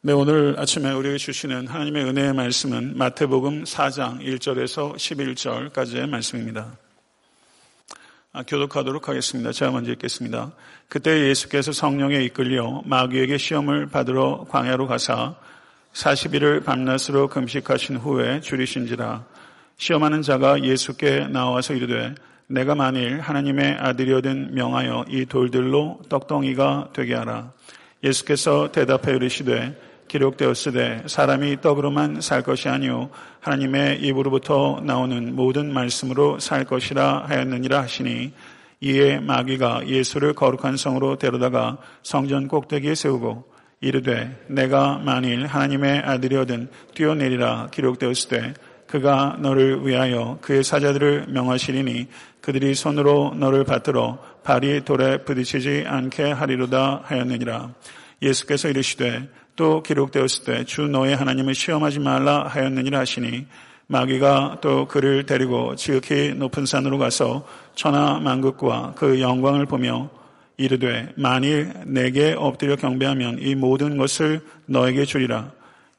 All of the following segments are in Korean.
네, 오늘 아침에 우리에게 주시는 하나님의 은혜의 말씀은 마태복음 4장 1절에서 11절까지의 말씀입니다. 아, 교독하도록 하겠습니다. 제가 먼저 읽겠습니다. 그때 예수께서 성령에 이끌려 마귀에게 시험을 받으러 광야로 가사 40일을 밤낮으로 금식하신 후에 줄이신지라 시험하는 자가 예수께 나와서 이르되 내가 만일 하나님의 아들이어든 명하여 이 돌들로 떡덩이가 되게 하라. 예수께서 대답해 이르시되 기록되었으되 사람이 떡으로만 살 것이 아니요 하나님의 입으로부터 나오는 모든 말씀으로 살 것이라 하였느니라 하시니 이에 마귀가 예수를 거룩한 성으로 데려다가 성전 꼭대기에 세우고 이르되 내가 만일 하나님의 아들이어든 뛰어내리라 기록되었으되 그가 너를 위하여 그의 사자들을 명하시리니 그들이 손으로 너를 받들어 발이 돌에 부딪히지 않게 하리로다 하였느니라. 예수께서 이르시되 또 기록되었을 때 주 너의 하나님을 시험하지 말라 하였느니라 하시니 마귀가 또 그를 데리고 지극히 높은 산으로 가서 천하 만국과 그 영광을 보며 이르되 만일 내게 엎드려 경배하면 이 모든 것을 너에게 주리라.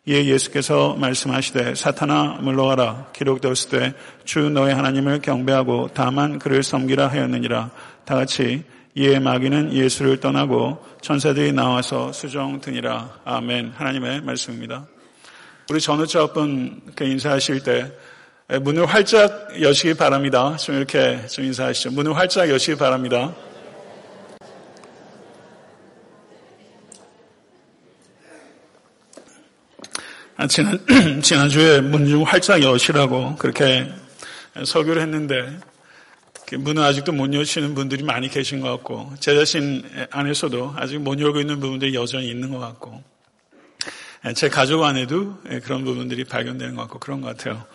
이에 예수께서 말씀하시되 사탄아 물러가라 기록되었을 때 주 너의 하나님을 경배하고 다만 그를 섬기라 하였느니라. 다 같이 이에 마귀는 예수를 떠나고 천사들이 나와서 수정 드니라. 아멘. 하나님의 말씀입니다. 우리 전우자분 그 인사하실 때 문을 활짝 여시기 바랍니다. 좀 이렇게 좀 인사하시죠. 문을 활짝 여시기 바랍니다. 아, 지난, 지난주에 문 좀 활짝 여시라고 그렇게 설교를 했는데 문을 아직도 못 여시는 분들이 많이 계신 것 같고 제 자신 안에서도 아직 못 열고 있는 부분들이 여전히 있는 것 같고 제 가족 안에도 그런 부분들이 발견되는 것 같고 그런 것 같아요.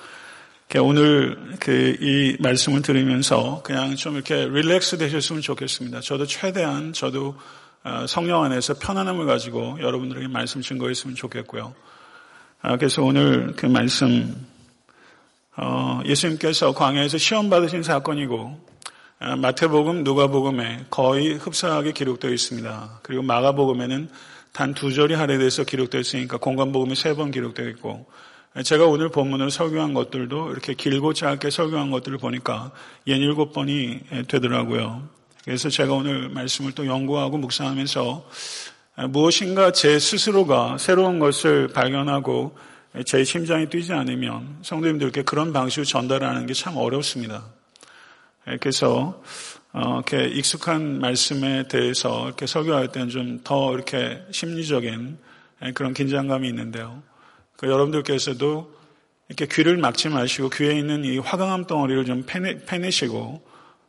오늘 그 이 말씀을 들으면서 그냥 좀 이렇게 릴렉스 되셨으면 좋겠습니다. 저도 최대한 저도 어, 성령 안에서 편안함을 가지고 여러분들에게 말씀 증거했으면 좋겠고요. 아, 그래서 오늘 그 말씀 어, 예수님께서 광야에서 시험 받으신 사건이고 어, 마태복음, 누가복음에 거의 흡사하게 기록되어 있습니다. 그리고 마가복음에는 단 두 절이 할애돼서 기록되어 있으니까 공간복음이 세 번 기록되어 있고 제가 오늘 본문을 설교한 것들도 이렇게 길고 짧게 설교한 것들을 보니까 연 일곱 번이 되더라고요. 그래서 제가 오늘 말씀을 또 연구하고 묵상하면서 무엇인가 제 스스로가 새로운 것을 발견하고 제 심장이 뛰지 않으면 성도님들께 그런 방식으로 전달하는 게 참 어렵습니다. 그래서 어, 이렇게 익숙한 말씀에 대해서 이렇게 설교할 때는 좀 더 이렇게 심리적인 그런 긴장감이 있는데요. 그 여러분들께서도 이렇게 귀를 막지 마시고 귀에 있는 이 화강암 덩어리를 좀 패내, 패내시고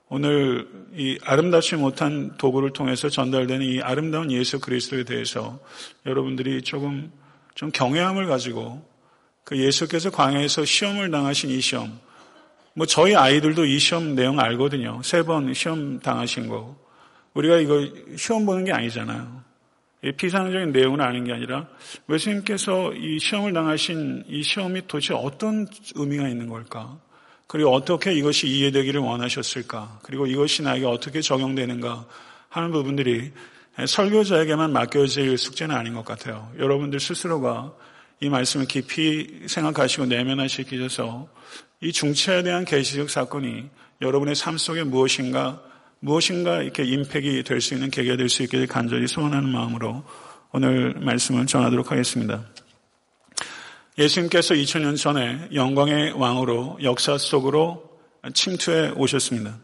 오늘 이 아름답지 못한 도구를 통해서 전달되는 이 아름다운 예수 그리스도에 대해서 여러분들이 조금 좀 경외함을 가지고 그 예수께서 광야에서 시험을 당하신 이 시험, 뭐 저희 아이들도 이 시험 내용 알거든요. 세 번 시험 당하신 거. 우리가 이거 시험 보는 게 아니잖아요. 피상적인 내용을 아는 게 아니라 예수님께서 이 시험을 당하신 이 시험이 도대체 어떤 의미가 있는 걸까? 그리고 어떻게 이것이 이해되기를 원하셨을까? 그리고 이것이 나에게 어떻게 적용되는가 하는 부분들이 설교자에게만 맡겨질 숙제는 아닌 것 같아요. 여러분들 스스로가 이 말씀을 깊이 생각하시고 내면화시키셔서 이 중체에 대한 계시적 사건이 여러분의 삶 속에 무엇인가 무엇인가 이렇게 임팩이 될 수 있는 계기가 될 수 있기를 간절히 소원하는 마음으로 오늘 말씀을 전하도록 하겠습니다. 예수님께서 2000년 전에 영광의 왕으로 역사 속으로 침투해 오셨습니다.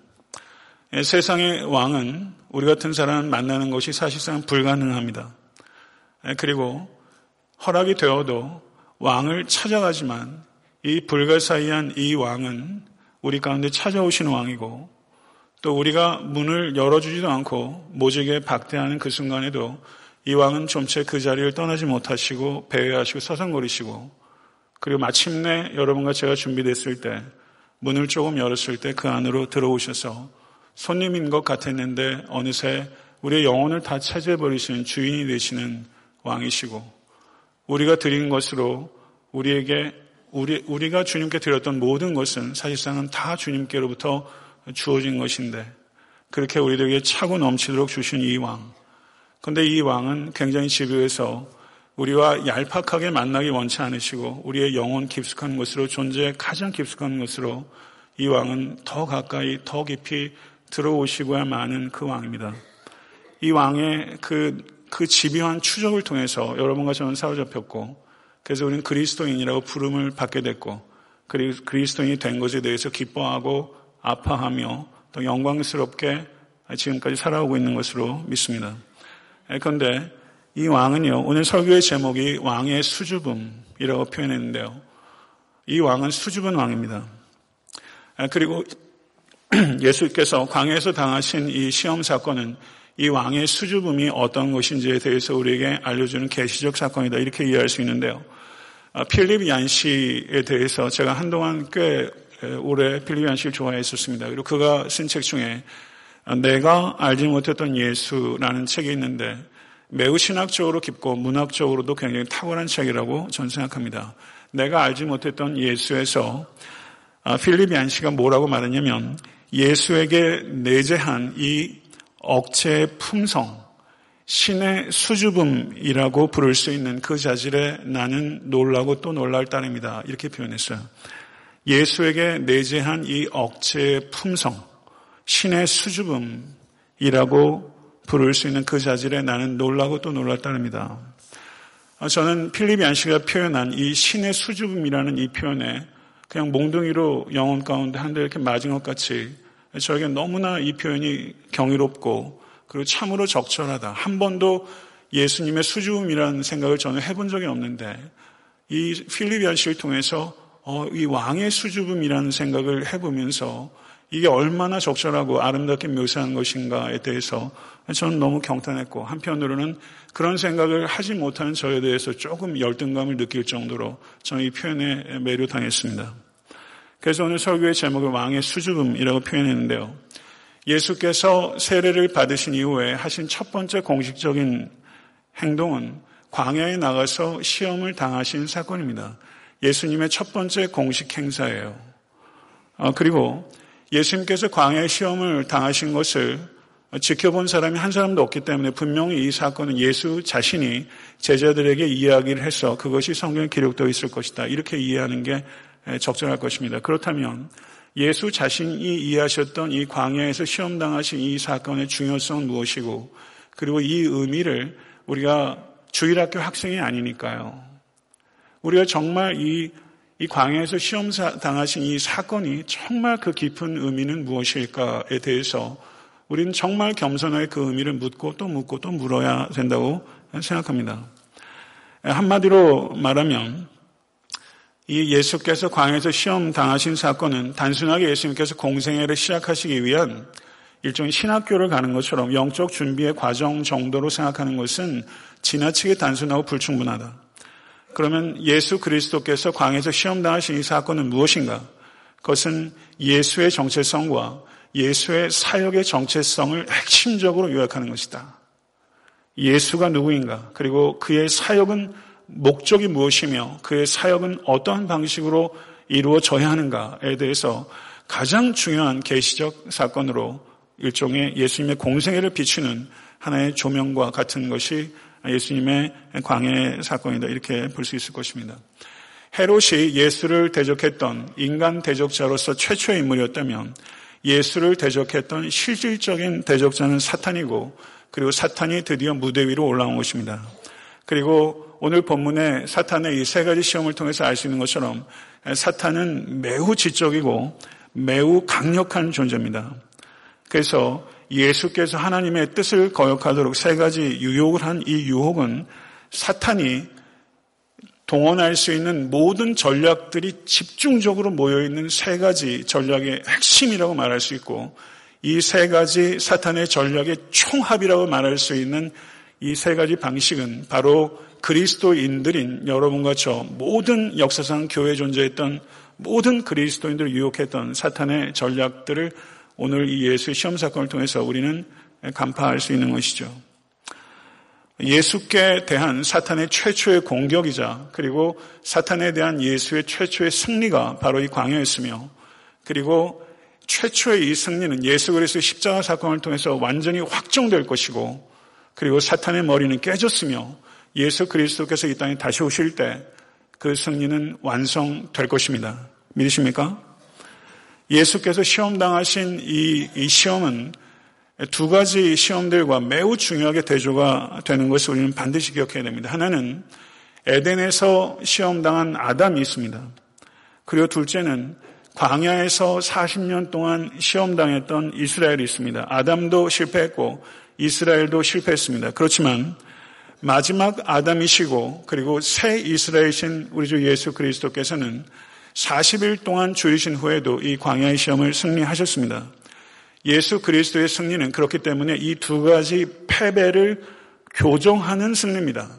세상의 왕은 우리 같은 사람을 만나는 것이 사실상 불가능합니다. 그리고 허락이 되어도 왕을 찾아가지만 이 불가사의한 이 왕은 우리 가운데 찾아오시는 왕이고 또 우리가 문을 열어주지도 않고 모직에 박대하는 그 순간에도 이 왕은 좀채 그 자리를 떠나지 못하시고 배회하시고 서성거리시고 그리고 마침내 여러분과 제가 준비됐을 때 문을 조금 열었을 때 그 안으로 들어오셔서 손님인 것 같았는데 어느새 우리의 영혼을 다 차지해버리시는 주인이 되시는 왕이시고 우리가 드린 것으로 우리에게 우리, 우리가 주님께 드렸던 모든 것은 사실상은 다 주님께로부터 주어진 것인데 그렇게 우리들에게 차고 넘치도록 주신 이 왕. 근데 이 왕은 굉장히 집요해서 우리와 얄팍하게 만나기 원치 않으시고 우리의 영혼 깊숙한 곳으로 존재의 가장 깊숙한 곳으로 이 왕은 더 가까이 더 깊이 들어오시고야 마는 그 왕입니다. 이 왕의 그, 그 집요한 추적을 통해서 여러분과 저는 사로잡혔고 그래서 우리는 그리스도인이라고 부름을 받게 됐고 그리고 그리스도인이 된 것에 대해서 기뻐하고 아파하며 또 영광스럽게 지금까지 살아오고 있는 것으로 믿습니다. 그런데 이 왕은요, 오늘 설교의 제목이 왕의 수줍음이라고 표현했는데요. 이 왕은 수줍은 왕입니다. 그리고 예수께서 광야에서 당하신 이 시험 사건은 이 왕의 수줍음이 어떤 것인지에 대해서 우리에게 알려주는 계시적 사건이다. 이렇게 이해할 수 있는데요. 아, 필립 얀시에 대해서 제가 한동안 꽤 오래 필립 얀시를 좋아했었습니다. 그리고 그가 쓴 책 중에 내가 알지 못했던 예수라는 책이 있는데 매우 신학적으로 깊고 문학적으로도 굉장히 탁월한 책이라고 저는 생각합니다. 내가 알지 못했던 예수에서 아, 필립 얀시가 뭐라고 말했냐면 예수에게 내재한 이 억체의 품성, 신의 수줍음이라고 부를 수 있는 그 자질에 나는 놀라고 또 놀랄 따름이다. 이렇게 표현했어요. 예수에게 내재한 이 억체의 품성, 신의 수줍음이라고 부를 수 있는 그 자질에 나는 놀라고 또 놀랄 따릅니다. 아, 저는 필립 얀시가 표현한 이 신의 수줍음이라는 이 표현에 그냥 몽둥이로 영혼 가운데 한 대 이렇게 맞은 것 같이 저에게 너무나 이 표현이 경이롭고 그리고 참으로 적절하다. 한 번도 예수님의 수줍음이라는 생각을 저는 해본 적이 없는데 이 필립 얀시를 통해서 어, 이 왕의 수줍음이라는 생각을 해보면서 이게 얼마나 적절하고 아름답게 묘사한 것인가에 대해서 저는 너무 경탄했고 한편으로는 그런 생각을 하지 못하는 저에 대해서 조금 열등감을 느낄 정도로 저는 이 표현에 매료당했습니다. 그래서 오늘 설교의 제목을 왕의 수줍음이라고 표현했는데요. 예수께서 세례를 받으신 이후에 하신 첫 번째 공식적인 행동은 광야에 나가서 시험을 당하신 사건입니다. 예수님의 첫 번째 공식 행사예요. 아, 그리고 예수님께서 광야의 시험을 당하신 것을 지켜본 사람이 한 사람도 없기 때문에 분명히 이 사건은 예수 자신이 제자들에게 이야기를 해서 그것이 성경에 기록되어 있을 것이다. 이렇게 이해하는 게 적절할 것입니다. 그렇다면 예수 자신이 이해하셨던 이 광야에서 시험 당하신 이 사건의 중요성은 무엇이고 그리고 이 의미를 우리가 주일학교 학생이 아니니까요. 우리가 정말 이 이 광야에서 시험 당하신 이 사건이 정말 그 깊은 의미는 무엇일까에 대해서 우리는 정말 겸손하게 그 의미를 묻고 또 묻고 또 물어야 된다고 생각합니다. 한마디로 말하면 이 예수께서 광야에서 시험 당하신 사건은 단순하게 예수님께서 공생애를 시작하시기 위한 일종의 신학교를 가는 것처럼 영적 준비의 과정 정도로 생각하는 것은 지나치게 단순하고 불충분하다. 그러면 예수 그리스도께서 광에서 시험 당하신 이 사건은 무엇인가? 그것은 예수의 정체성과 예수의 사역의 정체성을 핵심적으로 요약하는 것이다. 예수가 누구인가? 그리고 그의 사역은 목적이 무엇이며 그의 사역은 어떠한 방식으로 이루어져야 하는가에 대해서 가장 중요한 계시적 사건으로 일종의 예수님의 공생애를 비추는 하나의 조명과 같은 것이 예수님의 광해 사건이다. 이렇게 볼 수 있을 것입니다. 헤롯이 예수를 대적했던 인간 대적자로서 최초의 인물이었다면 예수를 대적했던 실질적인 대적자는 사탄이고 그리고 사탄이 드디어 무대 위로 올라온 것입니다. 그리고 오늘 본문에 사탄의 이 세 가지 시험을 통해서 알 수 있는 것처럼 사탄은 매우 지적이고 매우 강력한 존재입니다. 그래서 예수께서 하나님의 뜻을 거역하도록 세 가지 유혹을 한 이 유혹은 사탄이 동원할 수 있는 모든 전략들이 집중적으로 모여있는 세 가지 전략의 핵심이라고 말할 수 있고 이 세 가지 사탄의 전략의 총합이라고 말할 수 있는 이 세 가지 방식은 바로 그리스도인들인 여러분과 저 모든 역사상 교회에 존재했던 모든 그리스도인들을 유혹했던 사탄의 전략들을 오늘 이 예수의 시험 사건을 통해서 우리는 간파할 수 있는 것이죠. 예수께 대한 사탄의 최초의 공격이자 그리고 사탄에 대한 예수의 최초의 승리가 바로 이 광야였으며 그리고 최초의 이 승리는 예수 그리스도의 십자가 사건을 통해서 완전히 확정될 것이고 그리고 사탄의 머리는 깨졌으며 예수 그리스도께서 이 땅에 다시 오실 때 그 승리는 완성될 것입니다. 믿으십니까? 예수께서 시험 당하신 이, 이 시험은 두 가지 시험들과 매우 중요하게 대조가 되는 것을 우리는 반드시 기억해야 됩니다. 하나는 에덴에서 시험당한 아담이 있습니다. 그리고 둘째는 광야에서 40년 동안 시험당했던 이스라엘이 있습니다. 아담도 실패했고 이스라엘도 실패했습니다. 그렇지만 마지막 아담이시고 그리고 새 이스라엘이신 우리 주 예수 그리스도께서는 40일 동안 줄이신 후에도 이 광야의 시험을 승리하셨습니다. 예수 그리스도의 승리는 그렇기 때문에 이 두 가지 패배를 교정하는 승리입니다.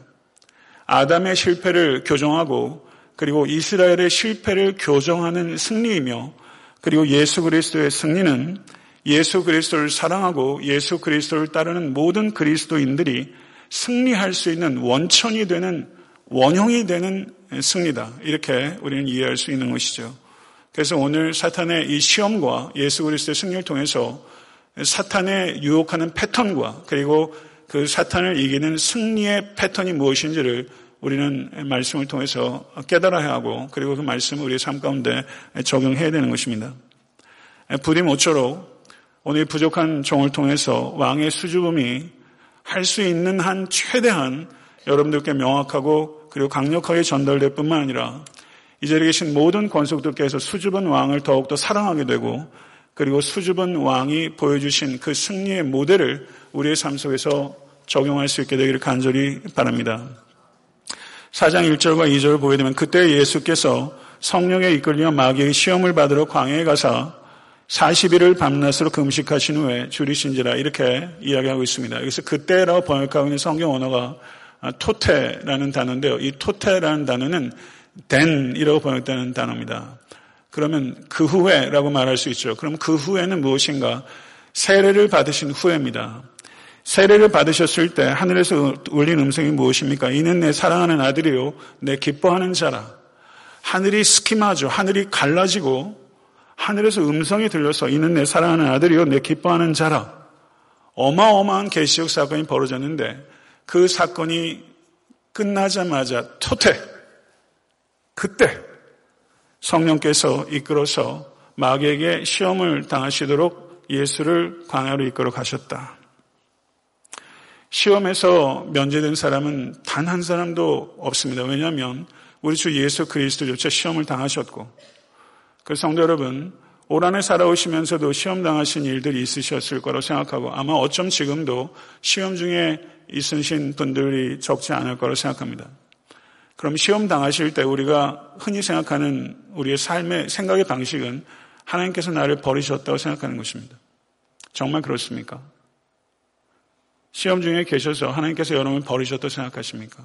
아담의 실패를 교정하고 그리고 이스라엘의 실패를 교정하는 승리이며 그리고 예수 그리스도의 승리는 예수 그리스도를 사랑하고 예수 그리스도를 따르는 모든 그리스도인들이 승리할 수 있는 원천이 되는 원형이 되는 승리다. 이렇게 우리는 이해할 수 있는 것이죠. 그래서 오늘 사탄의 이 시험과 예수 그리스도의 승리를 통해서 사탄의 유혹하는 패턴과 그리고 그 사탄을 이기는 승리의 패턴이 무엇인지를 우리는 말씀을 통해서 깨달아야 하고 그리고 그 말씀을 우리의 삶 가운데 적용해야 되는 것입니다. 부디 모쪼록 오늘 부족한 종을 통해서 왕의 수줍음이 할 수 있는 한 최대한 여러분들께 명확하고 그리고 강력하게 전달될 뿐만 아니라 이 자리에 계신 모든 권속들께서 수줍은 왕을 더욱더 사랑하게 되고 그리고 수줍은 왕이 보여주신 그 승리의 모델을 우리의 삶 속에서 적용할 수 있게 되기를 간절히 바랍니다. 4장 1절과 2절을 보게 되면 그때 예수께서 성령에 이끌리며 마귀의 시험을 받으러 광야에 가사 40일을 밤낮으로 금식하신 후에 줄이신지라 이렇게 이야기하고 있습니다. 여기서 그때라고 번역하고 있는 성경 언어가 토테라는 단어인데요. 이 토테라는 단어는 된이라고 번역되는 단어입니다. 그러면 그 후에라고 말할 수 있죠. 그럼 그 후에는 무엇인가? 세례를 받으신 후에입니다. 세례를 받으셨을 때 하늘에서 울린 음성이 무엇입니까? 이는 내 사랑하는 아들이요, 내 기뻐하는 자라. 하늘이 스키마죠. 하늘이 갈라지고 하늘에서 음성이 들려서 이는 내 사랑하는 아들이요, 내 기뻐하는 자라. 어마어마한 계시적 사건이 벌어졌는데 그 사건이 끝나자마자 토테 그때 성령께서 이끌어서 마귀에게 시험을 당하시도록 예수를 광야로 이끌어 가셨다. 시험에서 면제된 사람은 단 한 사람도 없습니다. 왜냐하면 우리 주 예수 그리스도조차 시험을 당하셨고 그 성도 여러분 올 한해 살아오시면서도 시험 당하신 일들이 있으셨을 거라고 생각하고 아마 어쩜 지금도 시험 중에 있으신 분들이 적지 않을 거라고 생각합니다. 그럼 시험 당하실 때 우리가 흔히 생각하는 우리의 삶의 생각의 방식은 하나님께서 나를 버리셨다고 생각하는 것입니다. 정말 그렇습니까? 시험 중에 계셔서 하나님께서 여러분을 버리셨다고 생각하십니까?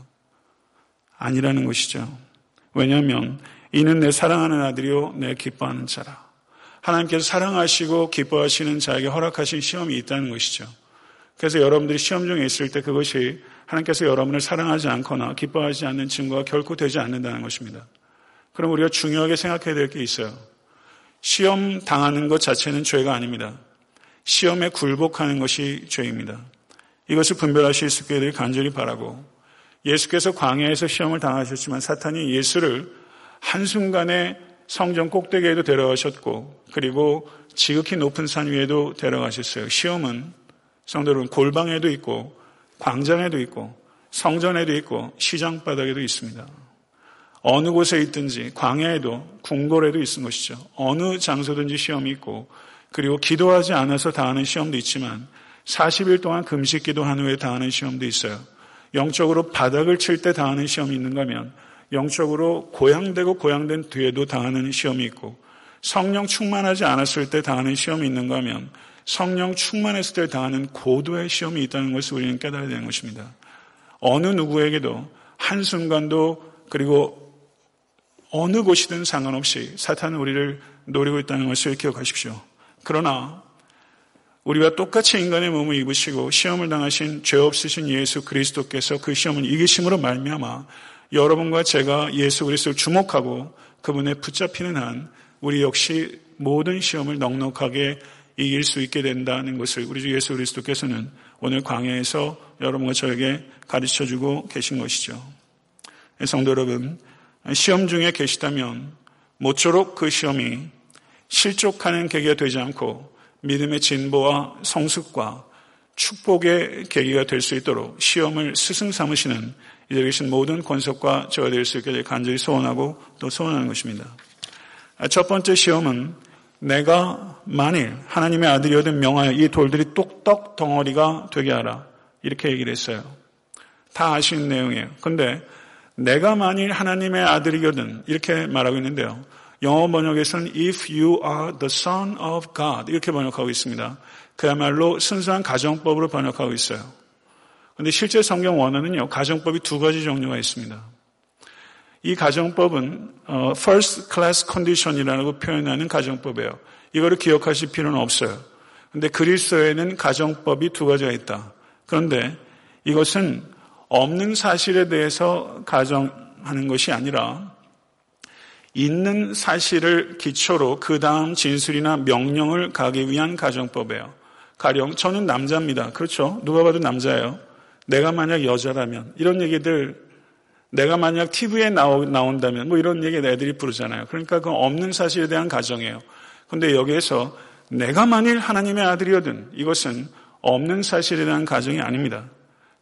아니라는 것이죠. 왜냐하면 이는 내 사랑하는 아들이요 내 기뻐하는 자라. 하나님께서 사랑하시고 기뻐하시는 자에게 허락하신 시험이 있다는 것이죠. 그래서 여러분들이 시험 중에 있을 때 그것이 하나님께서 여러분을 사랑하지 않거나 기뻐하지 않는 증거가 결코 되지 않는다는 것입니다. 그럼 우리가 중요하게 생각해야 될 게 있어요. 시험 당하는 것 자체는 죄가 아닙니다. 시험에 굴복하는 것이 죄입니다. 이것을 분별하실 수 있게 되 간절히 바라고 예수께서 광야에서 시험을 당하셨지만 사탄이 예수를 한순간에 성전 꼭대기에도 데려가셨고 그리고 지극히 높은 산 위에도 데려가셨어요. 시험은 성도 여러분 골방에도 있고 광장에도 있고 성전에도 있고 시장 바닥에도 있습니다. 어느 곳에 있든지 광야에도 궁궐에도 있는 것이죠. 어느 장소든지 시험이 있고 그리고 기도하지 않아서 당하는 시험도 있지만 40일 동안 금식 기도한 후에 당하는 시험도 있어요. 영적으로 바닥을 칠 때 당하는 시험이 있는가 하면 영적으로 고양되고 고양된 뒤에도 당하는 시험이 있고 성령 충만하지 않았을 때 당하는 시험이 있는가 하면 성령 충만했을 때 당하는 고도의 시험이 있다는 것을 우리는 깨달아야 되는 것입니다. 어느 누구에게도 한순간도 그리고 어느 곳이든 상관없이 사탄은 우리를 노리고 있다는 것을 기억하십시오. 그러나 우리와 똑같이 인간의 몸을 입으시고 시험을 당하신 죄 없으신 예수 그리스도께서 그 시험을 이기심으로 말미암아 여러분과 제가 예수 그리스도를 주목하고 그분에 붙잡히는 한 우리 역시 모든 시험을 넉넉하게 이길 수 있게 된다는 것을 우리 주 예수 그리스도께서는 오늘 광야에서 여러분과 저에게 가르쳐 주고 계신 것이죠. 성도 여러분, 시험 중에 계시다면 모쪼록 그 시험이 실족하는 계기가 되지 않고 믿음의 진보와 성숙과 축복의 계기가 될 수 있도록 시험을 스승 삼으시는 이제 계신 모든 권속과 저가 될 수 있게 간절히 소원하고 또 소원하는 것입니다. 첫 번째 시험은 내가 만일 하나님의 아들이어든 명하여 이 돌들이 똑똑 덩어리가 되게 하라. 이렇게 얘기를 했어요. 다 아시는 내용이에요. 근데 내가 만일 하나님의 아들이거든 이렇게 말하고 있는데요. 영어 번역에서는 if you are the son of God 이렇게 번역하고 있습니다. 그야말로 순수한 가정법으로 번역하고 있어요. 그런데 실제 성경 원어는요. 가정법이 두 가지 종류가 있습니다. 이 가정법은 어, first class condition이라고 표현하는 가정법이에요. 이거를 기억하실 필요는 없어요. 그런데 그리스도에는 가정법이 두 가지가 있다. 그런데 이것은 없는 사실에 대해서 가정하는 것이 아니라 있는 사실을 기초로 그 다음 진술이나 명령을 가기 위한 가정법이에요. 가령 저는 남자입니다. 그렇죠? 누가 봐도 남자예요. 내가 만약 여자라면 이런 얘기들 내가 만약 TV에 나오, 나온다면 뭐 이런 얘기 애들이 부르잖아요. 그러니까 그 없는 사실에 대한 가정이에요. 근데 여기에서 내가 만일 하나님의 아들이거든 이것은 없는 사실에 대한 가정이 아닙니다.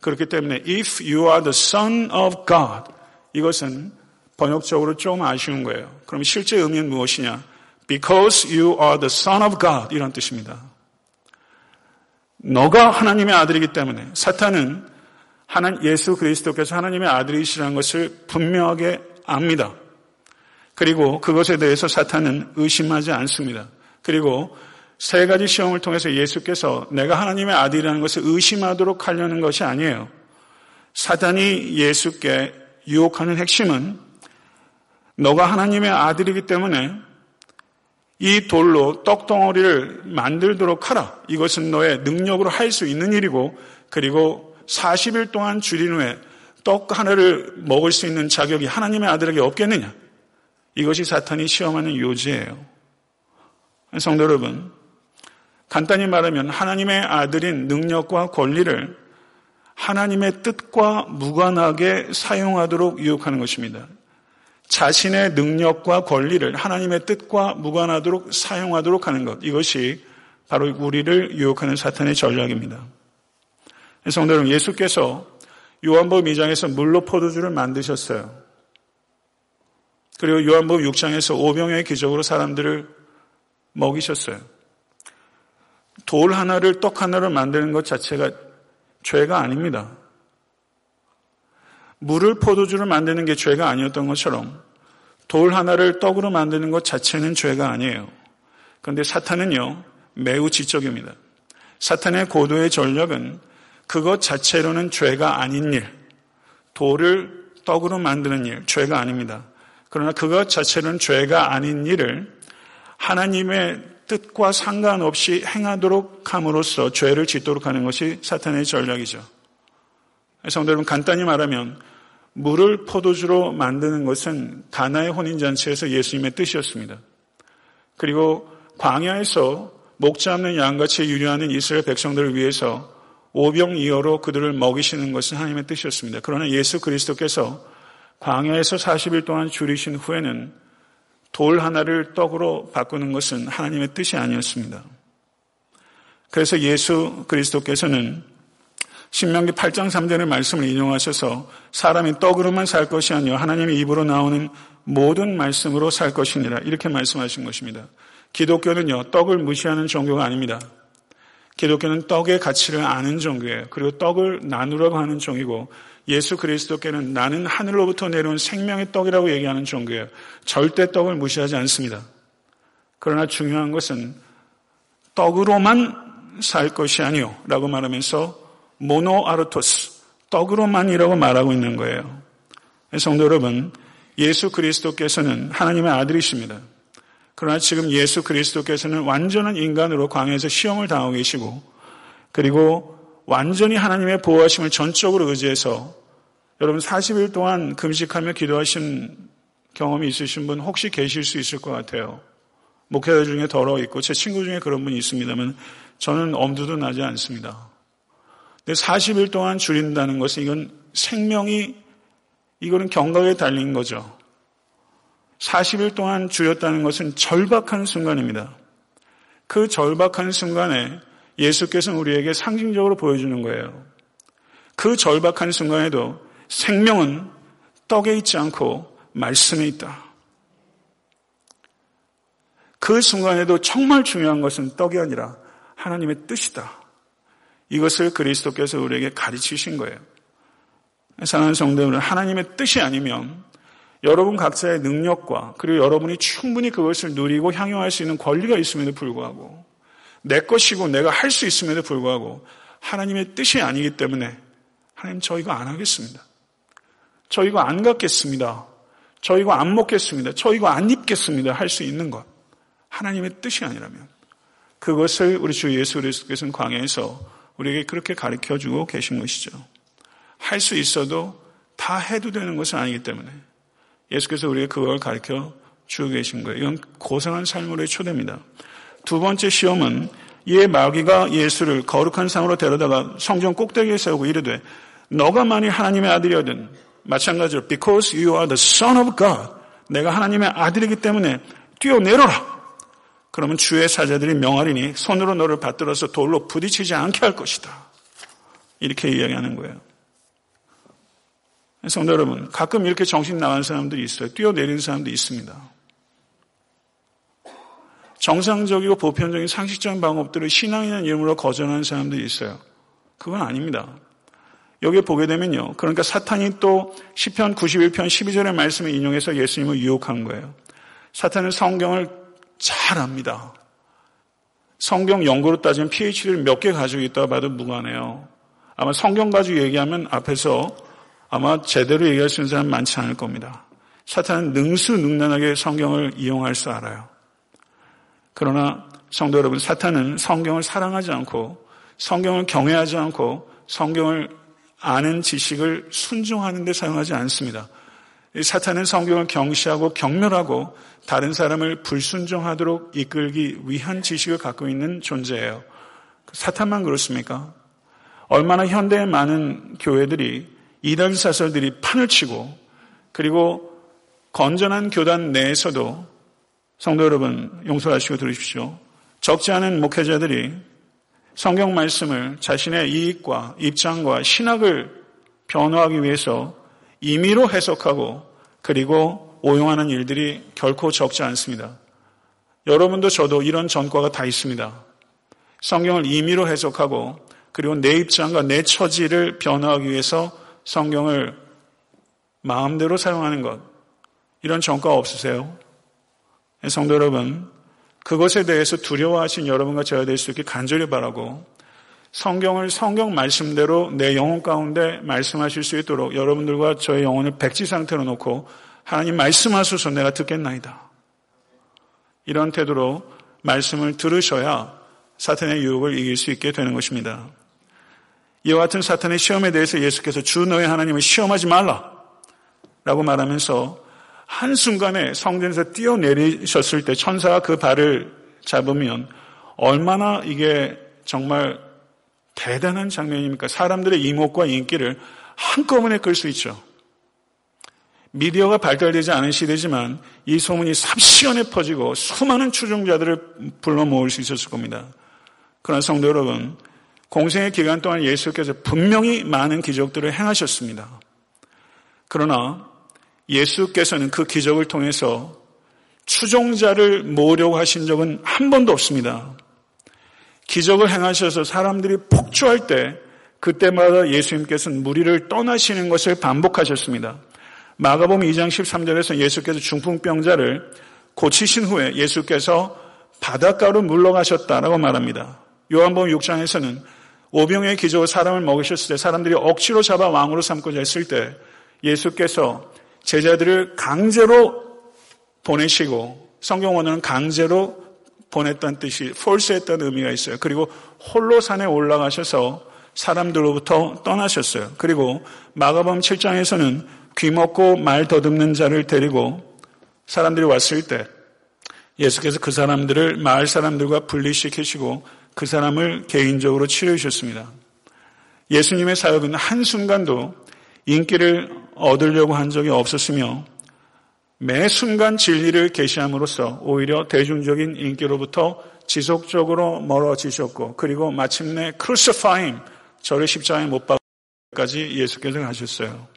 그렇기 때문에 if you are the son of God 이것은 번역적으로 좀 아쉬운 거예요. 그럼 실제 의미는 무엇이냐? Because you are the son of God 이런 뜻입니다. 너가 하나님의 아들이기 때문에 사탄은 하나님 예수 그리스도께서 하나님의 아들이시라는 것을 분명하게 압니다. 그리고 그것에 대해서 사탄은 의심하지 않습니다. 그리고 세 가지 시험을 통해서 예수께서 내가 하나님의 아들이라는 것을 의심하도록 하려는 것이 아니에요. 사단이 예수께 유혹하는 핵심은 너가 하나님의 아들이기 때문에 이 돌로 떡덩어리를 만들도록 하라. 이것은 너의 능력으로 할 수 있는 일이고 그리고 40일 동안 줄인 후에 떡 하나를 먹을 수 있는 자격이 하나님의 아들에게 없겠느냐? 이것이 사탄이 시험하는 요지예요. 성도 여러분, 간단히 말하면 하나님의 아들인 능력과 권리를 하나님의 뜻과 무관하게 사용하도록 유혹하는 것입니다. 자신의 능력과 권리를 하나님의 뜻과 무관하도록 사용하도록 하는 것. 이것이 바로 우리를 유혹하는 사탄의 전략입니다. 성도 여러분, 예수께서 요한복음 2장에서 물로 포도주를 만드셨어요. 그리고 요한복음 6장에서 오병의 기적으로 사람들을 먹이셨어요. 돌 하나를 떡 하나를 만드는 것 자체가 죄가 아닙니다. 물을 포도주를 만드는 게 죄가 아니었던 것처럼 돌 하나를 떡으로 만드는 것 자체는 죄가 아니에요. 그런데 사탄은요, 매우 지적입니다. 사탄의 고도의 전략은 그것 자체로는 죄가 아닌 일, 돌을 떡으로 만드는 일, 죄가 아닙니다. 그러나 그것 자체는 죄가 아닌 일을 하나님의 뜻과 상관없이 행하도록 함으로써 죄를 짓도록 하는 것이 사탄의 전략이죠. 성도 여러분 간단히 말하면 물을 포도주로 만드는 것은 가나의 혼인잔치에서 예수님의 뜻이었습니다. 그리고 광야에서 목 잡는 양같이 유려하는 이스라엘 백성들을 위해서 오병이어로 그들을 먹이시는 것은 하나님의 뜻이었습니다. 그러나 예수 그리스도께서 광야에서 40일 동안 줄이신 후에는 돌 하나를 떡으로 바꾸는 것은 하나님의 뜻이 아니었습니다. 그래서 예수 그리스도께서는 신명기 8장 3절의 말씀을 인용하셔서 사람이 떡으로만 살 것이 아니요 하나님의 입으로 나오는 모든 말씀으로 살 것이니라 이렇게 말씀하신 것입니다. 기독교는요 떡을 무시하는 종교가 아닙니다. 기독교는 떡의 가치를 아는 종교예요. 그리고 떡을 나누라고 하는 종이고 예수 그리스도께는 나는 하늘로부터 내려온 생명의 떡이라고 얘기하는 종교예요. 절대 떡을 무시하지 않습니다. 그러나 중요한 것은 떡으로만 살 것이 아니요 라고 말하면서 모노 아르토스, 떡으로만이라고 말하고 있는 거예요. 성도 여러분, 예수 그리스도께서는 하나님의 아들이십니다. 그러나 지금 예수 그리스도께서는 완전한 인간으로 광야에서 시험을 당하고 계시고, 그리고 완전히 하나님의 보호하심을 전적으로 의지해서 여러분 40일 동안 금식하며 기도하신 경험이 있으신 분 혹시 계실 수 있을 것 같아요. 목회자 중에 더러 있고 제 친구 중에 그런 분이 있습니다만 저는 엄두도 나지 않습니다. 근데 40일 동안 줄인다는 것은 이건 생명이 이거는 경각에 달린 거죠. 40일 동안 줄였다는 것은 절박한 순간입니다. 그 절박한 순간에 예수께서는 우리에게 상징적으로 보여주는 거예요. 그 절박한 순간에도 생명은 떡에 있지 않고 말씀에 있다. 그 순간에도 정말 중요한 것은 떡이 아니라 하나님의 뜻이다. 이것을 그리스도께서 우리에게 가르치신 거예요. 사랑하는 성도들은 하나님의 뜻이 아니면 여러분 각자의 능력과 그리고 여러분이 충분히 그것을 누리고 향유할 수 있는 권리가 있음에도 불구하고 내 것이고 내가 할 수 있음에도 불구하고 하나님의 뜻이 아니기 때문에 하나님 저 이거 안 하겠습니다. 저 이거 안 갖겠습니다. 저 이거 안 먹겠습니다. 저 이거 안 입겠습니다. 할 수 있는 것. 하나님의 뜻이 아니라면 그것을 우리 주 예수 그리스도께서는 광야에서 우리에게 그렇게 가르쳐 주고 계신 것이죠. 할 수 있어도 다 해도 되는 것은 아니기 때문에 예수께서 우리에게 그걸 가르쳐 주고 계신 거예요. 이건 고상한 삶으로의 초대입니다. 두 번째 시험은 이에 마귀가 예수를 거룩한 상으로 데려다가 성전 꼭대기에 세우고 이르되 너가 만일 하나님의 아들이거든 마찬가지로 because you are the son of God 내가 하나님의 아들이기 때문에 뛰어내려라 그러면 주의 사자들이 명하리니 손으로 너를 받들어서 돌로 부딪히지 않게 할 것이다 이렇게 이야기하는 거예요 성도 여러분 가끔 이렇게 정신 나간 사람들이 있어요 뛰어내리는 사람도 있습니다 정상적이고 보편적인 상식적인 방법들을 신앙이라는 이름으로 거절하는 사람들이 있어요. 그건 아닙니다. 여기에 보게 되면요. 그러니까 사탄이 또 10편 91편 12절의 말씀을 인용해서 예수님을 유혹한 거예요. 사탄은 성경을 잘 압니다. 성경 연구로 따지면 PhD를 몇 개 가지고 있다고 봐도 무관해요. 아마 성경 가지고 얘기하면 앞에서 아마 제대로 얘기할 수 있는 사람 많지 않을 겁니다. 사탄은 능수능란하게 성경을 이용할 줄 알아요. 그러나 성도 여러분, 사탄은 성경을 사랑하지 않고 성경을 경외하지 않고 성경을 아는 지식을 순종하는 데 사용하지 않습니다. 사탄은 성경을 경시하고 경멸하고 다른 사람을 불순종하도록 이끌기 위한 지식을 갖고 있는 존재예요. 사탄만 그렇습니까? 얼마나 현대의 많은 교회들이 이단 사설들이 판을 치고 그리고 건전한 교단 내에서도 성도 여러분 용서하시고 들으십시오. 적지 않은 목회자들이 성경 말씀을 자신의 이익과 입장과 신학을 변호하기 위해서 임의로 해석하고 그리고 오용하는 일들이 결코 적지 않습니다. 여러분도 저도 이런 전과가 다 있습니다. 성경을 임의로 해석하고 그리고 내 입장과 내 처지를 변호하기 위해서 성경을 마음대로 사용하는 것. 이런 전과 없으세요? 성도 여러분, 그것에 대해서 두려워하신 여러분과 저야 될 수 있게 간절히 바라고 성경을 성경 말씀대로 내 영혼 가운데 말씀하실 수 있도록 여러분들과 저의 영혼을 백지 상태로 놓고 하나님 말씀하소서 내가 듣겠나이다. 이런 태도로 말씀을 들으셔야 사탄의 유혹을 이길 수 있게 되는 것입니다. 이와 같은 사탄의 시험에 대해서 예수께서 주 너의 하나님을 시험하지 말라 라고 말하면서 한순간에 성전에서 뛰어내리셨을 때 천사가 그 발을 잡으면 얼마나 이게 정말 대단한 장면입니까? 사람들의 이목과 인기를 한꺼번에 끌 수 있죠. 미디어가 발달되지 않은 시대지만 이 소문이 삽시간에 퍼지고 수많은 추종자들을 불러 모을 수 있었을 겁니다. 그러나 성도 여러분, 공생의 기간 동안 예수께서 분명히 많은 기적들을 행하셨습니다. 그러나 예수께서는 그 기적을 통해서 추종자를 모으려고 하신 적은 한 번도 없습니다. 기적을 행하셔서 사람들이 폭주할 때 그때마다 예수님께서는 무리를 떠나시는 것을 반복하셨습니다. 마가복음 2장 13절에서 예수께서 중풍병자를 고치신 후에 예수께서 바닷가로 물러가셨다라고 말합니다. 요한복음 6장에서는 오병의 기적으로 사람을 먹으셨을 때 사람들이 억지로 잡아 왕으로 삼고자 했을 때 예수께서 제자들을 강제로 보내시고 성경 원어는 강제로 보냈다는 뜻이 폴스했다는 의미가 있어요. 그리고 홀로 산에 올라가셔서 사람들로부터 떠나셨어요. 그리고 마가범 7장에서는 귀 먹고 말 더듬는 자를 데리고 사람들이 왔을 때 예수께서 그 사람들을 마을 사람들과 분리시키시고 그 사람을 개인적으로 치료해 주셨습니다. 예수님의 사역은 한순간도 인기를 얻으려고 한 적이 없었으며 매 순간 진리를 계시함으로써 오히려 대중적인 인기로부터 지속적으로 멀어지셨고 그리고 마침내 크루시파임 저를 십자가에 못 박까지 예수께서 가셨어요.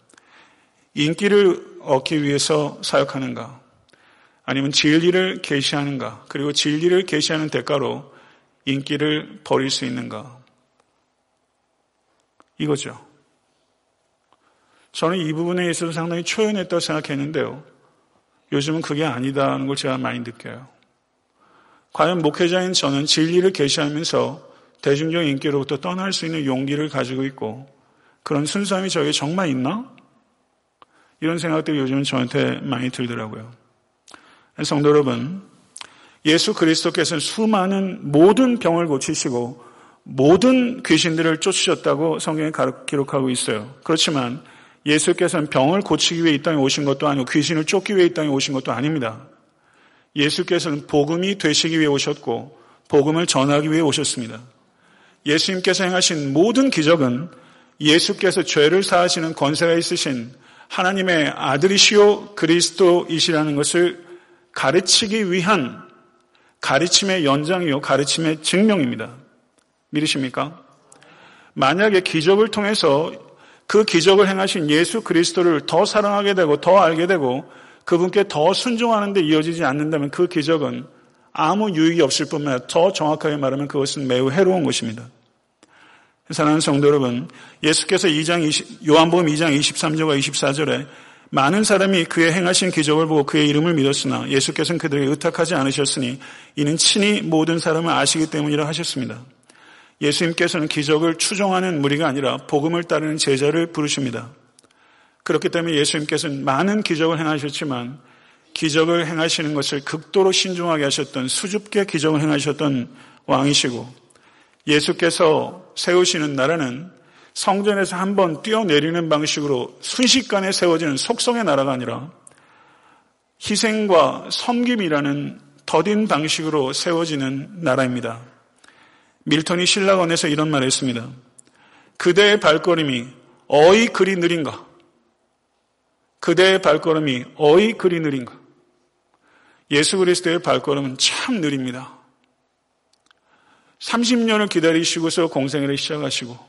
인기를 얻기 위해서 사역하는가? 아니면 진리를 계시하는가? 그리고 진리를 계시하는 대가로 인기를 버릴 수 있는가? 이거죠. 저는 이 부분에 있어서 상당히 초연했다고 생각했는데요. 요즘은 그게 아니다는 걸 제가 많이 느껴요. 과연 목회자인 저는 진리를 계시하면서 대중적 인기로부터 떠날 수 있는 용기를 가지고 있고 그런 순수함이 저에게 정말 있나? 이런 생각들이 요즘은 저한테 많이 들더라고요. 성도 여러분, 예수 그리스도께서는 수많은 모든 병을 고치시고 모든 귀신들을 쫓으셨다고 성경에 기록하고 있어요. 그렇지만 예수께서는 병을 고치기 위해 이 땅에 오신 것도 아니고 귀신을 쫓기 위해 이 땅에 오신 것도 아닙니다. 예수께서는 복음이 되시기 위해 오셨고 복음을 전하기 위해 오셨습니다. 예수님께서 행하신 모든 기적은 예수께서 죄를 사하시는 권세가 있으신 하나님의 아들이시오 그리스도이시라는 것을 가르치기 위한 가르침의 연장이요 가르침의 증명입니다. 믿으십니까? 만약에 기적을 통해서 그 기적을 행하신 예수 그리스도를 더 사랑하게 되고 더 알게 되고 그분께 더 순종하는 데 이어지지 않는다면 그 기적은 아무 유익이 없을 뿐만 아니라 더 정확하게 말하면 그것은 매우 해로운 것입니다. 사랑하는 성도 여러분, 예수께서 2장 20, 요한복음 2장 23절과 24절에 많은 사람이 그의 행하신 기적을 보고 그의 이름을 믿었으나 예수께서는 그들에게 의탁하지 않으셨으니 이는 친히 모든 사람을 아시기 때문이라 하셨습니다. 예수님께서는 기적을 추종하는 무리가 아니라 복음을 따르는 제자를 부르십니다. 그렇기 때문에 예수님께서는 많은 기적을 행하셨지만 기적을 행하시는 것을 극도로 신중하게 하셨던 수줍게 기적을 행하셨던 왕이시고 예수께서 세우시는 나라는 성전에서 한번 뛰어내리는 방식으로 순식간에 세워지는 속성의 나라가 아니라 희생과 섬김이라는 더딘 방식으로 세워지는 나라입니다. 밀턴이 신라건에서 이런 말을 했습니다. 그대의 발걸음이 어이 그리 느린가? 그대의 발걸음이 어이 그리 느린가? 예수 그리스도의 발걸음은 참 느립니다. 30년을 기다리시고서 공생애를 시작하시고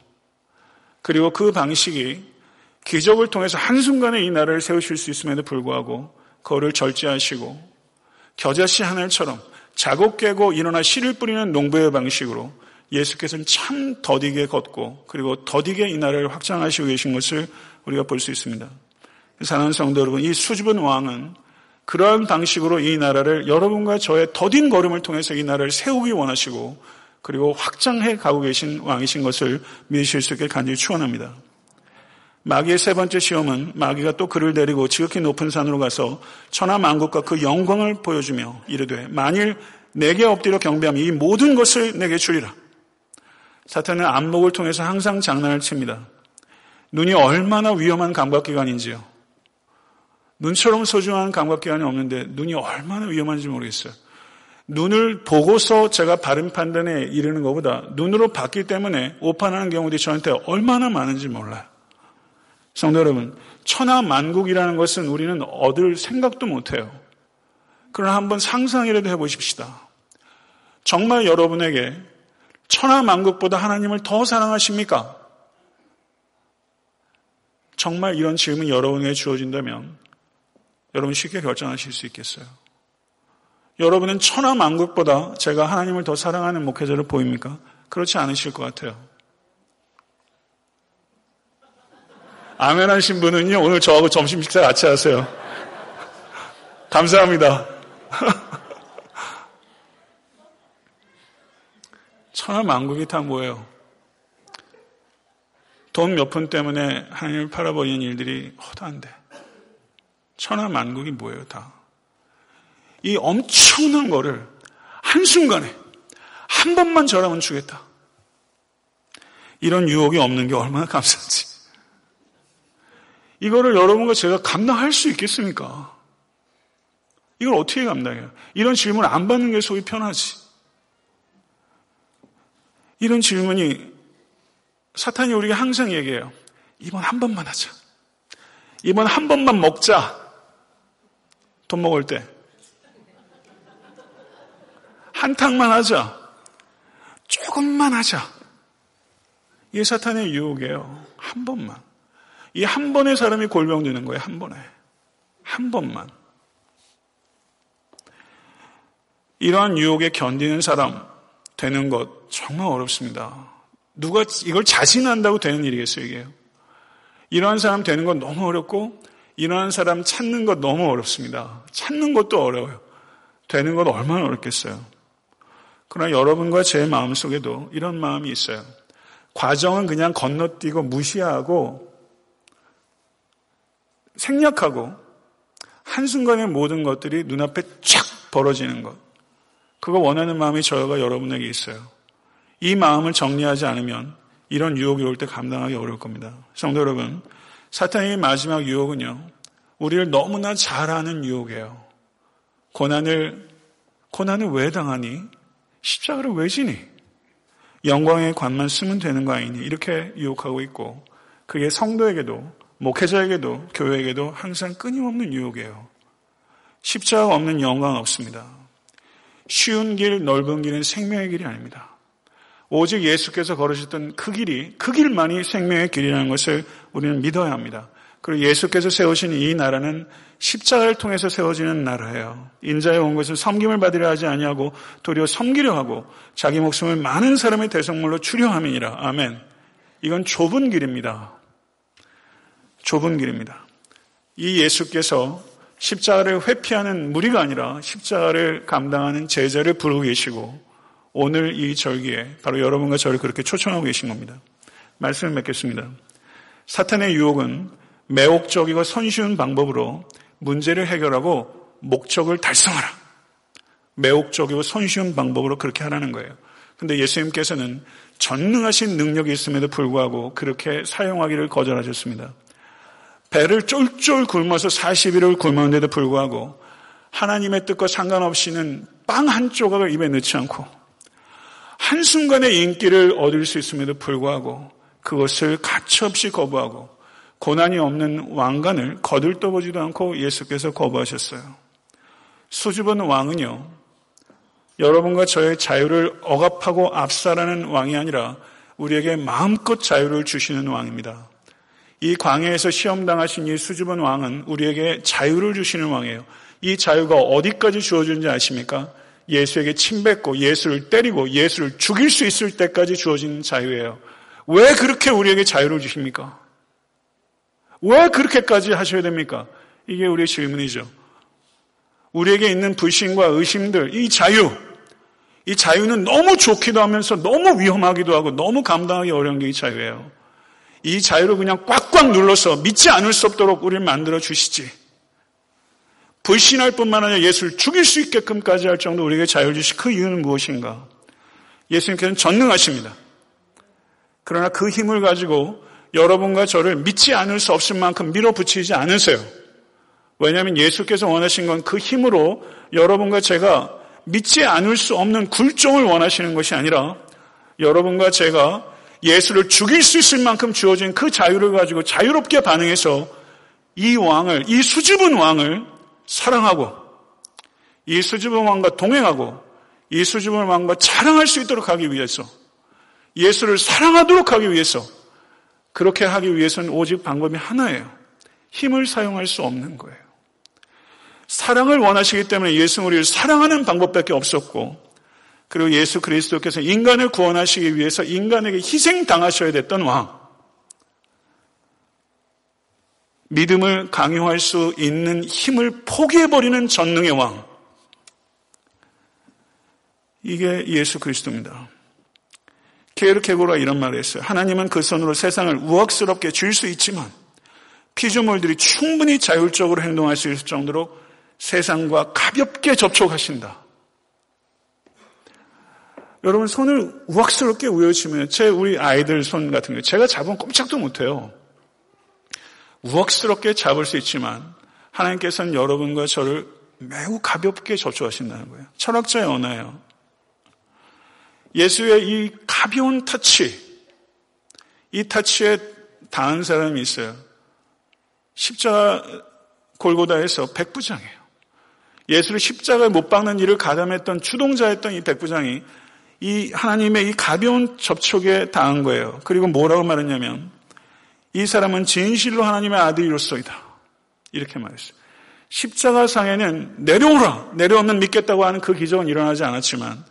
그리고 그 방식이 기적을 통해서 한순간에 이 나라를 세우실 수 있음에도 불구하고 그거를 절제하시고 겨자씨 하늘처럼 자곡 깨고 일어나 씨를 뿌리는 농부의 방식으로 예수께서는 참 더디게 걷고 그리고 더디게 이 나라를 확장하시고 계신 것을 우리가 볼 수 있습니다. 사랑하는 성도 여러분, 이 수줍은 왕은 그러한 방식으로 이 나라를 여러분과 저의 더딘 걸음을 통해서 이 나라를 세우기 원하시고 그리고 확장해 가고 계신 왕이신 것을 믿으실 수 있게 간절히 축원합니다. 마귀의 세 번째 시험은 마귀가 또 그를 데리고 지극히 높은 산으로 가서 천하 만국과 그 영광을 보여주며 이르되 만일 내게 엎드려 경배하면 이 모든 것을 내게 주리라. 사탄은 안목을 통해서 항상 장난을 칩니다. 눈이 얼마나 위험한 감각기관인지요. 눈처럼 소중한 감각기관이 없는데 눈이 얼마나 위험한지 모르겠어요. 눈을 보고서 제가 바른 판단에 이르는 것보다 눈으로 봤기 때문에 오판하는 경우들이 저한테 얼마나 많은지 몰라요. 성도 여러분, 천하 만국이라는 것은 우리는 얻을 생각도 못해요. 그러나 한번 상상이라도 해보십시다. 정말 여러분에게 천하 만국보다 하나님을 더 사랑하십니까? 정말 이런 질문이 여러분에게 주어진다면 여러분 쉽게 결정하실 수 있겠어요. 여러분은 천하 만국보다 제가 하나님을 더 사랑하는 목회자로 보입니까? 그렇지 않으실 것 같아요. 아멘 하신 분은요, 오늘 저하고 점심 식사 같이 하세요. 감사합니다. 천하 만국이 다 뭐예요? 돈 몇 푼 때문에 하나님을 팔아버리는 일들이 허다한데 천하 만국이 뭐예요 다? 이 엄청난 거를 한순간에 한 번만 저라면 주겠다. 이런 유혹이 없는 게 얼마나 감사한지. 이거를 여러분과 제가 감당할 수 있겠습니까? 이걸 어떻게 감당해요? 이런 질문 안 받는 게 속이 편하지. 이런 질문이 사탄이 우리가 항상 얘기해요. 이번 한 번만 하자. 이번 한 번만 먹자. 돈 먹을 때. 한탕만 하자. 조금만 하자. 이게 사탄의 유혹이에요. 한 번만. 이 한 번에 사람이 골병되는 거예요. 한 번에. 한 번만. 이러한 유혹에 견디는 사람 되는 것 정말 어렵습니다. 누가 이걸 자신한다고 되는 일이겠어요, 이게. 이러한 사람 되는 건 너무 어렵고 이러한 사람 찾는 것 너무 어렵습니다. 찾는 것도 어려워요. 되는 것 얼마나 어렵겠어요. 그러나 여러분과 제 마음속에도 이런 마음이 있어요. 과정은 그냥 건너뛰고 무시하고 생략하고 한순간에 모든 것들이 눈앞에 쫙 벌어지는 것. 그거 원하는 마음이 저와 여러분에게 있어요. 이 마음을 정리하지 않으면 이런 유혹이 올 때 감당하기 어려울 겁니다. 성도 여러분, 사탄의 마지막 유혹은요, 우리를 너무나 잘 아는 유혹이에요. 고난을, 고난을 왜 당하니? 십자가를 왜 지니? 영광의 관만 쓰면 되는 거 아니니? 이렇게 유혹하고 있고, 그게 성도에게도, 목회자에게도, 교회에게도 항상 끊임없는 유혹이에요. 십자가 없는 영광 없습니다. 쉬운 길, 넓은 길은 생명의 길이 아닙니다. 오직 예수께서 걸으셨던 그 길이, 그 길만이 생명의 길이라는 것을 우리는 믿어야 합니다. 그리고 예수께서 세우신 이 나라는 십자가를 통해서 세워지는 나라예요. 인자에 온 것은 섬김을 받으려 하지 아니하고 도리어 섬기려 하고 자기 목숨을 많은 사람의 대성물로 추려 함이니라. 아멘. 이건 좁은 길입니다. 좁은 길입니다. 이 예수께서 십자가를 회피하는 무리가 아니라 십자가를 감당하는 제자를 부르고 계시고 오늘 이 절기에 바로 여러분과 저를 그렇게 초청하고 계신 겁니다. 말씀을 맺겠습니다. 사탄의 유혹은 매혹적이고 손쉬운 방법으로 문제를 해결하고 목적을 달성하라. 매혹적이고 손쉬운 방법으로 그렇게 하라는 거예요. 근데 예수님께서는 전능하신 능력이 있음에도 불구하고 그렇게 사용하기를 거절하셨습니다. 배를 쫄쫄 굶어서 40일을 굶었는데도 불구하고 하나님의 뜻과 상관없이는 빵 한 조각을 입에 넣지 않고 한순간에 인기를 얻을 수 있음에도 불구하고 그것을 가차없이 거부하고 고난이 없는 왕관을 거들떠보지도 않고 예수께서 거부하셨어요. 수줍은 왕은요, 여러분과 저의 자유를 억압하고 압살하는 왕이 아니라 우리에게 마음껏 자유를 주시는 왕입니다. 이 광야에서 시험당하신 이 수줍은 왕은 우리에게 자유를 주시는 왕이에요. 이 자유가 어디까지 주어지는지 아십니까? 예수에게 침뱉고 예수를 때리고 예수를 죽일 수 있을 때까지 주어진 자유예요. 왜 그렇게 우리에게 자유를 주십니까? 왜 그렇게까지 하셔야 됩니까? 이게 우리의 질문이죠. 우리에게 있는 불신과 의심들, 이 자유, 이 자유는 너무 좋기도 하면서 너무 위험하기도 하고 너무 감당하기 어려운 게 이 자유예요. 이 자유를 그냥 꽉꽉 눌러서 믿지 않을 수 없도록 우리를 만들어 주시지. 불신할 뿐만 아니라 예수를 죽일 수 있게끔까지 할 정도 우리에게 자유를 주신 그 이유는 무엇인가? 예수님께서는 전능하십니다. 그러나 그 힘을 가지고 여러분과 저를 믿지 않을 수 없을 만큼 밀어붙이지 않으세요. 왜냐하면 예수께서 원하신 건 그 힘으로 여러분과 제가 믿지 않을 수 없는 굴종을 원하시는 것이 아니라 여러분과 제가 예수를 죽일 수 있을 만큼 주어진 그 자유를 가지고 자유롭게 반응해서 이 왕을, 이 수줍은 왕을 사랑하고 이 수줍은 왕과 동행하고 이 수줍은 왕과 자랑할 수 있도록 하기 위해서 예수를 사랑하도록 하기 위해서 그렇게 하기 위해서는 오직 방법이 하나예요. 힘을 사용할 수 없는 거예요. 사랑을 원하시기 때문에 예수는 우리를 사랑하는 방법밖에 없었고 그리고 예수 그리스도께서 인간을 구원하시기 위해서 인간에게 희생당하셔야 됐던 왕. 믿음을 강요할 수 있는 힘을 포기해버리는 전능의 왕. 이게 예수 그리스도입니다. 케르케고라 이런 말을 했어요. 하나님은 그 손으로 세상을 우악스럽게 줄 수 있지만 피조물들이 충분히 자율적으로 행동할 수 있을 정도로 세상과 가볍게 접촉하신다. 여러분 손을 우악스럽게 우여치면 제 우리 아이들 손 같은 거 제가 잡으면 꼼짝도 못해요. 우악스럽게 잡을 수 있지만 하나님께서는 여러분과 저를 매우 가볍게 접촉하신다는 거예요. 철학자의 언어예요. 예수의 이 가벼운 터치, 이 타치에 당한 사람이 있어요. 십자가 골고다에서 백부장이에요. 예수를 십자가에 못 박는 일을 가담했던 주동자였던 이 백부장이 이 하나님의 이 가벼운 접촉에 당한 거예요. 그리고 뭐라고 말했냐면 이 사람은 진실로 하나님의 아들이로서이다. 이렇게 말했어요. 십자가 상에는 내려오라, 내려오면 믿겠다고 하는 그 기적은 일어나지 않았지만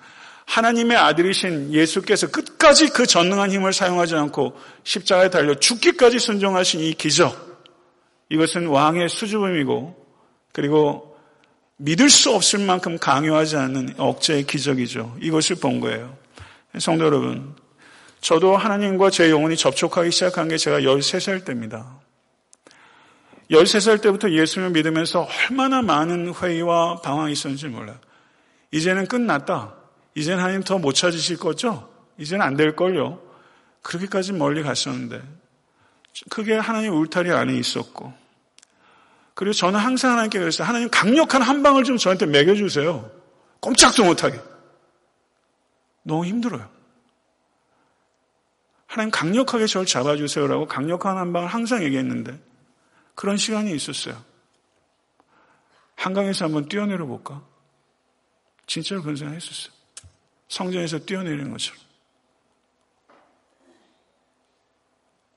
하나님의 아들이신 예수께서 끝까지 그 전능한 힘을 사용하지 않고 십자가에 달려 죽기까지 순종하신 이 기적. 이것은 왕의 수줍음이고 그리고 믿을 수 없을 만큼 강요하지 않는 억제의 기적이죠. 이것을 본 거예요. 성도 여러분, 저도 하나님과 제 영혼이 접촉하기 시작한 게 제가 13살 때입니다. 13살 때부터 예수님을 믿으면서 얼마나 많은 회의와 방황이 있었는지 몰라요. 이제는 끝났다. 이제는 하나님 더 못 찾으실 거죠? 이제는 안 될걸요? 그렇게까지 멀리 갔었는데, 그게 하나님 울타리 안에 있었고, 그리고 저는 항상 하나님께 그랬어요. 하나님 강력한 한 방을 좀 저한테 먹여주세요. 꼼짝도 못하게. 너무 힘들어요. 하나님 강력하게 저를 잡아주세요라고 강력한 한 방을 항상 얘기했는데 그런 시간이 있었어요. 한강에서 한번 뛰어내려 볼까? 진짜로 그런 생각 했었어요. 성전에서 뛰어내리는 것처럼.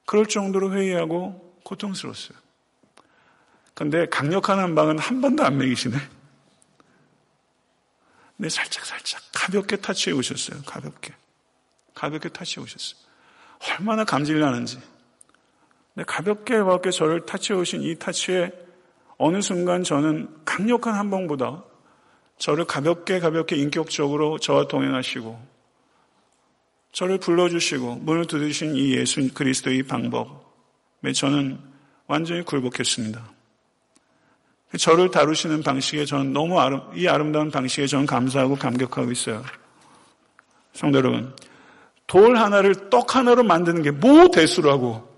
그럴 정도로 회의하고 고통스러웠어요. 근데 강력한 한 방은 한 번도 안 먹이시네. 근데 살짝 살짝 가볍게 타치해 오셨어요. 가볍게. 가볍게 타치해 오셨어요. 얼마나 감질 나는지. 근데 가볍게 가볍게 저를 타치해 오신 이 타치에 어느 순간 저는 강력한 한 방보다 저를 가볍게 가볍게 인격적으로 저와 동행하시고 저를 불러주시고 문을 두드리신 이 예수 그리스도의 방법에 저는 완전히 굴복했습니다. 저를 다루시는 방식에 저는 너무 아름, 이 아름다운 방식에 저는 감사하고 감격하고 있어요. 성도 여러분, 돌 하나를 떡 하나로 만드는 게 뭐 대수라고.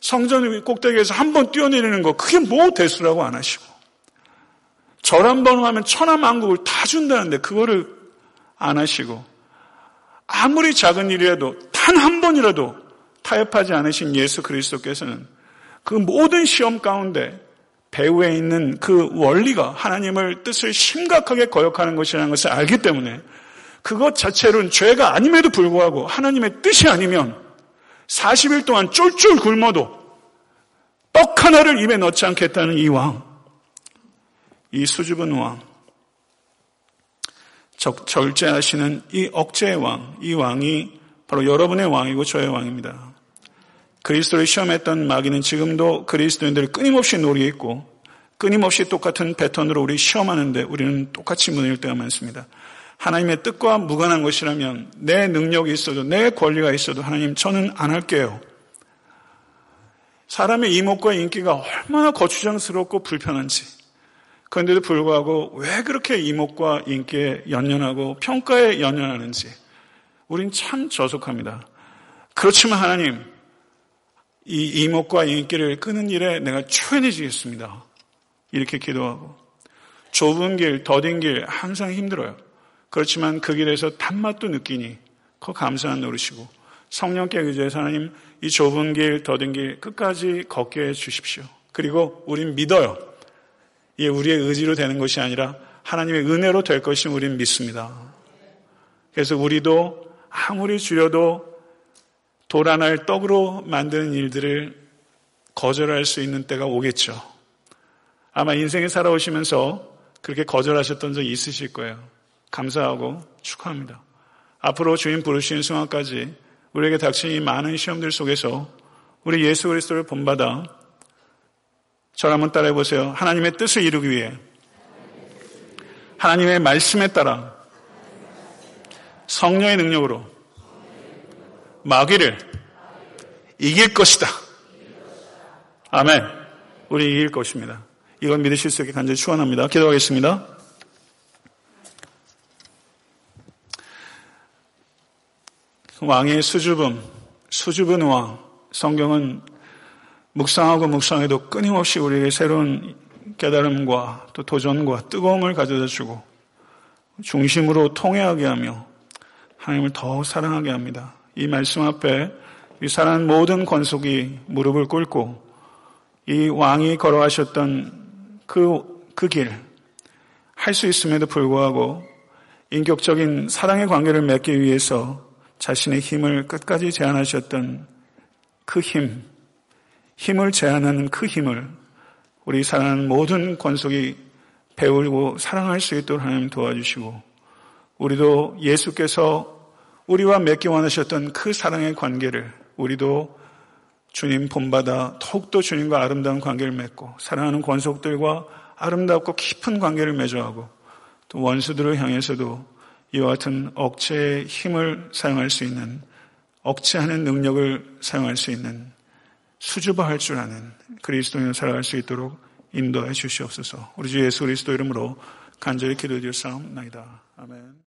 성전 꼭대기에서 한 번 뛰어내리는 거, 그게 뭐 대수라고 안 하시고. 절 한 번 하면 천하만국을 다 준다는데, 그거를 안 하시고. 아무리 작은 일이라도, 단 한 번이라도 타협하지 않으신 예수 그리스도께서는 그 모든 시험 가운데 배후에 있는 그 원리가 하나님을 뜻을 심각하게 거역하는 것이라는 것을 알기 때문에 그것 자체로는 죄가 아님에도 불구하고 하나님의 뜻이 아니면 40일 동안 쫄쫄 굶어도 떡 하나를 입에 넣지 않겠다는 이 왕, 이 수줍은 왕, 적, 절제하시는 이 억제의 왕, 이 왕이 바로 여러분의 왕이고 저의 왕입니다. 그리스도를 시험했던 마귀는 지금도 그리스도인들을 끊임없이 노리고 끊임없이 똑같은 패턴으로 우리 시험하는데 우리는 똑같이 무너질 때가 많습니다. 하나님의 뜻과 무관한 것이라면 내 능력이 있어도 내 권리가 있어도 하나님 저는 안 할게요. 사람의 이목과 인기가 얼마나 거추장스럽고 불편한지 그런데도 불구하고 왜 그렇게 이목과 인기에 연연하고 평가에 연연하는지 우린 참 저속합니다. 그렇지만 하나님 이 이목과 인기를 끄는 일에 내가 초연해지겠습니다. 이렇게 기도하고 좁은 길, 더딘 길 항상 힘들어요. 그렇지만 그 길에서 단맛도 느끼니 그 감사한 노릇이고 성령께 의지해서 하나님 이 좁은 길, 더딘 길 끝까지 걷게 해 주십시오. 그리고 우린 믿어요. 이게 우리의 의지로 되는 것이 아니라 하나님의 은혜로 될 것이 우린 믿습니다. 그래서 우리도 아무리 줄여도 돌 하나를 떡으로 만드는 일들을 거절할 수 있는 때가 오겠죠. 아마 인생에 살아오시면서 그렇게 거절하셨던 적이 있으실 거예요. 감사하고 축하합니다. 앞으로 주님 부르시는 순간까지 우리에게 닥친 이 많은 시험들 속에서 우리 예수 그리스도를 본받아 저를 한번 따라해 보세요. 하나님의 뜻을 이루기 위해 하나님의 말씀에 따라 성령의 능력으로 마귀를 이길 것이다. 아멘. 우리 이길 것입니다. 이걸 믿으실 수 있게 간절히 축원합니다. 기도하겠습니다. 왕의 수줍음, 수줍은 왕. 성경은 묵상하고 묵상해도 끊임없이 우리에게 새로운 깨달음과 또 도전과 뜨거움을 가져다 주고 중심으로 통해하게 하며 하나님을 더 사랑하게 합니다. 이 말씀 앞에 이 사랑하는 모든 권속이 무릎을 꿇고 이 왕이 걸어가셨던 그, 그 길, 할 수 있음에도 불구하고 인격적인 사랑의 관계를 맺기 위해서 자신의 힘을 끝까지 제한하셨던 그 힘, 힘을 제한하는 그 힘을 우리 사랑하는 모든 권속이 배우고 사랑할 수 있도록 하나님 도와주시고 우리도 예수께서 우리와 맺기 원하셨던 그 사랑의 관계를 우리도 주님 본받아 더욱더 주님과 아름다운 관계를 맺고 사랑하는 권속들과 아름답고 깊은 관계를 맺어가고 또 원수들을 향해서도 이와 같은 억제의 힘을 사용할 수 있는 억제하는 능력을 사용할 수 있는 수줍어할 줄 아는 그리스도인을 살아갈 수 있도록 인도해 주시옵소서. 우리 주 예수 그리스도 이름으로 간절히 기도드릴 사옵나이다. 아멘.